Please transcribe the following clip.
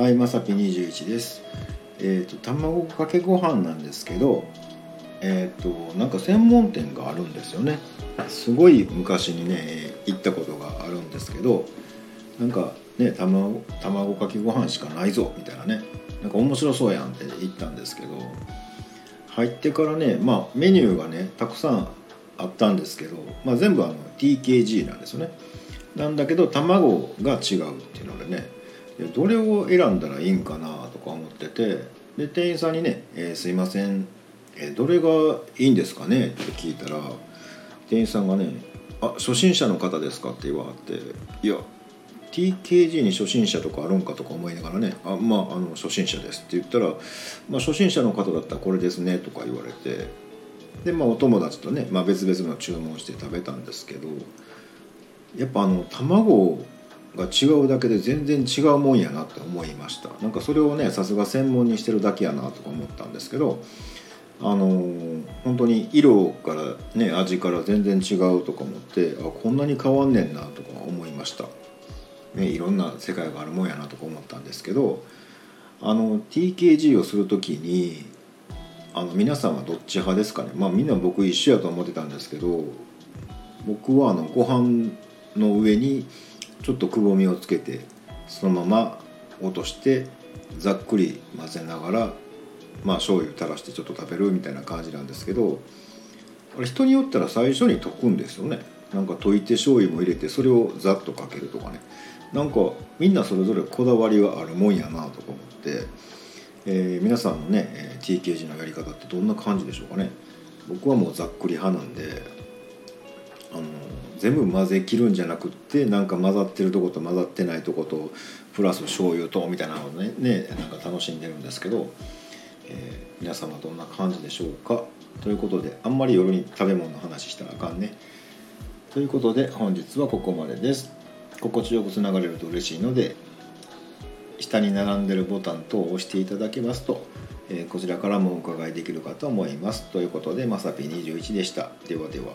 はい、まさぴ21です。えっ、と卵かけご飯なんですけど、えっ、となんか専門店があるんですよね。すごい昔にね行ったことがあるんですけど、なんかね卵卵かけご飯しかないぞみたいなね、なんか面白そうやんって言ったんですけど、入ってからね、まあメニューがねたくさんあったんですけど、まあ全部あの TKG なんですよね。なんだけど卵が違うっていうのでね。どれを選んだらいいんかなとか思っててで店員さんにね「えーすいません、えーどれがいいんですかね?」って聞いたら店員さんがね「あ初心者の方ですか?」って言わはって「いや TKG に初心者とかあるんか?」とか思いながらね「あまああの初心者です」って言ったら「まあ、初心者の方だったらこれですね」とか言われてでまあお友達とね、まあ、別々の注文して食べたんですけどやっぱあの卵が違うだけで全然違うもんやなって思いました。なんかそれをねさすが専門にしてるだけやなとか思ったんですけどあのー本当に色からね味から全然違うとか思ってあこんなに変わんねんなとか思いました、ね、いろんな世界があるもんやなとか思ったんですけどあの TKG をする時にあの皆さんはどっち派ですかね？まあみんな僕一緒やと思ってたんですけど僕はあのご飯の上にちょっとくぼみをつけてそのまま落としてざっくり混ぜながらまあ醤油垂らしてちょっと食べるみたいな感じなんですけどあれ人によったら最初に溶くんですよね。なんか溶いて醤油も入れてそれをざっとかけるとかね。なんかみんなそれぞれこだわりがあるもんやなとか思って、えー皆さんのね TKG のやり方ってどんな感じでしょうかね。僕はもうざっくり派なんであの全部混ぜ切るんじゃなくってなんか混ざってるとこと混ざってないとことプラス醤油とみたいなのをねねなんか楽しんでるんですけど、えー皆さんはどんな感じでしょうか？ということであんまり夜に食べ物の話したらあかんね。ということで本日はここまでです。心地よくつながれると嬉しいので下に並んでるボタン等を押していただけますと、えーこちらからもお伺いできるかと思います。ということでまさぴ21でした。ではでは。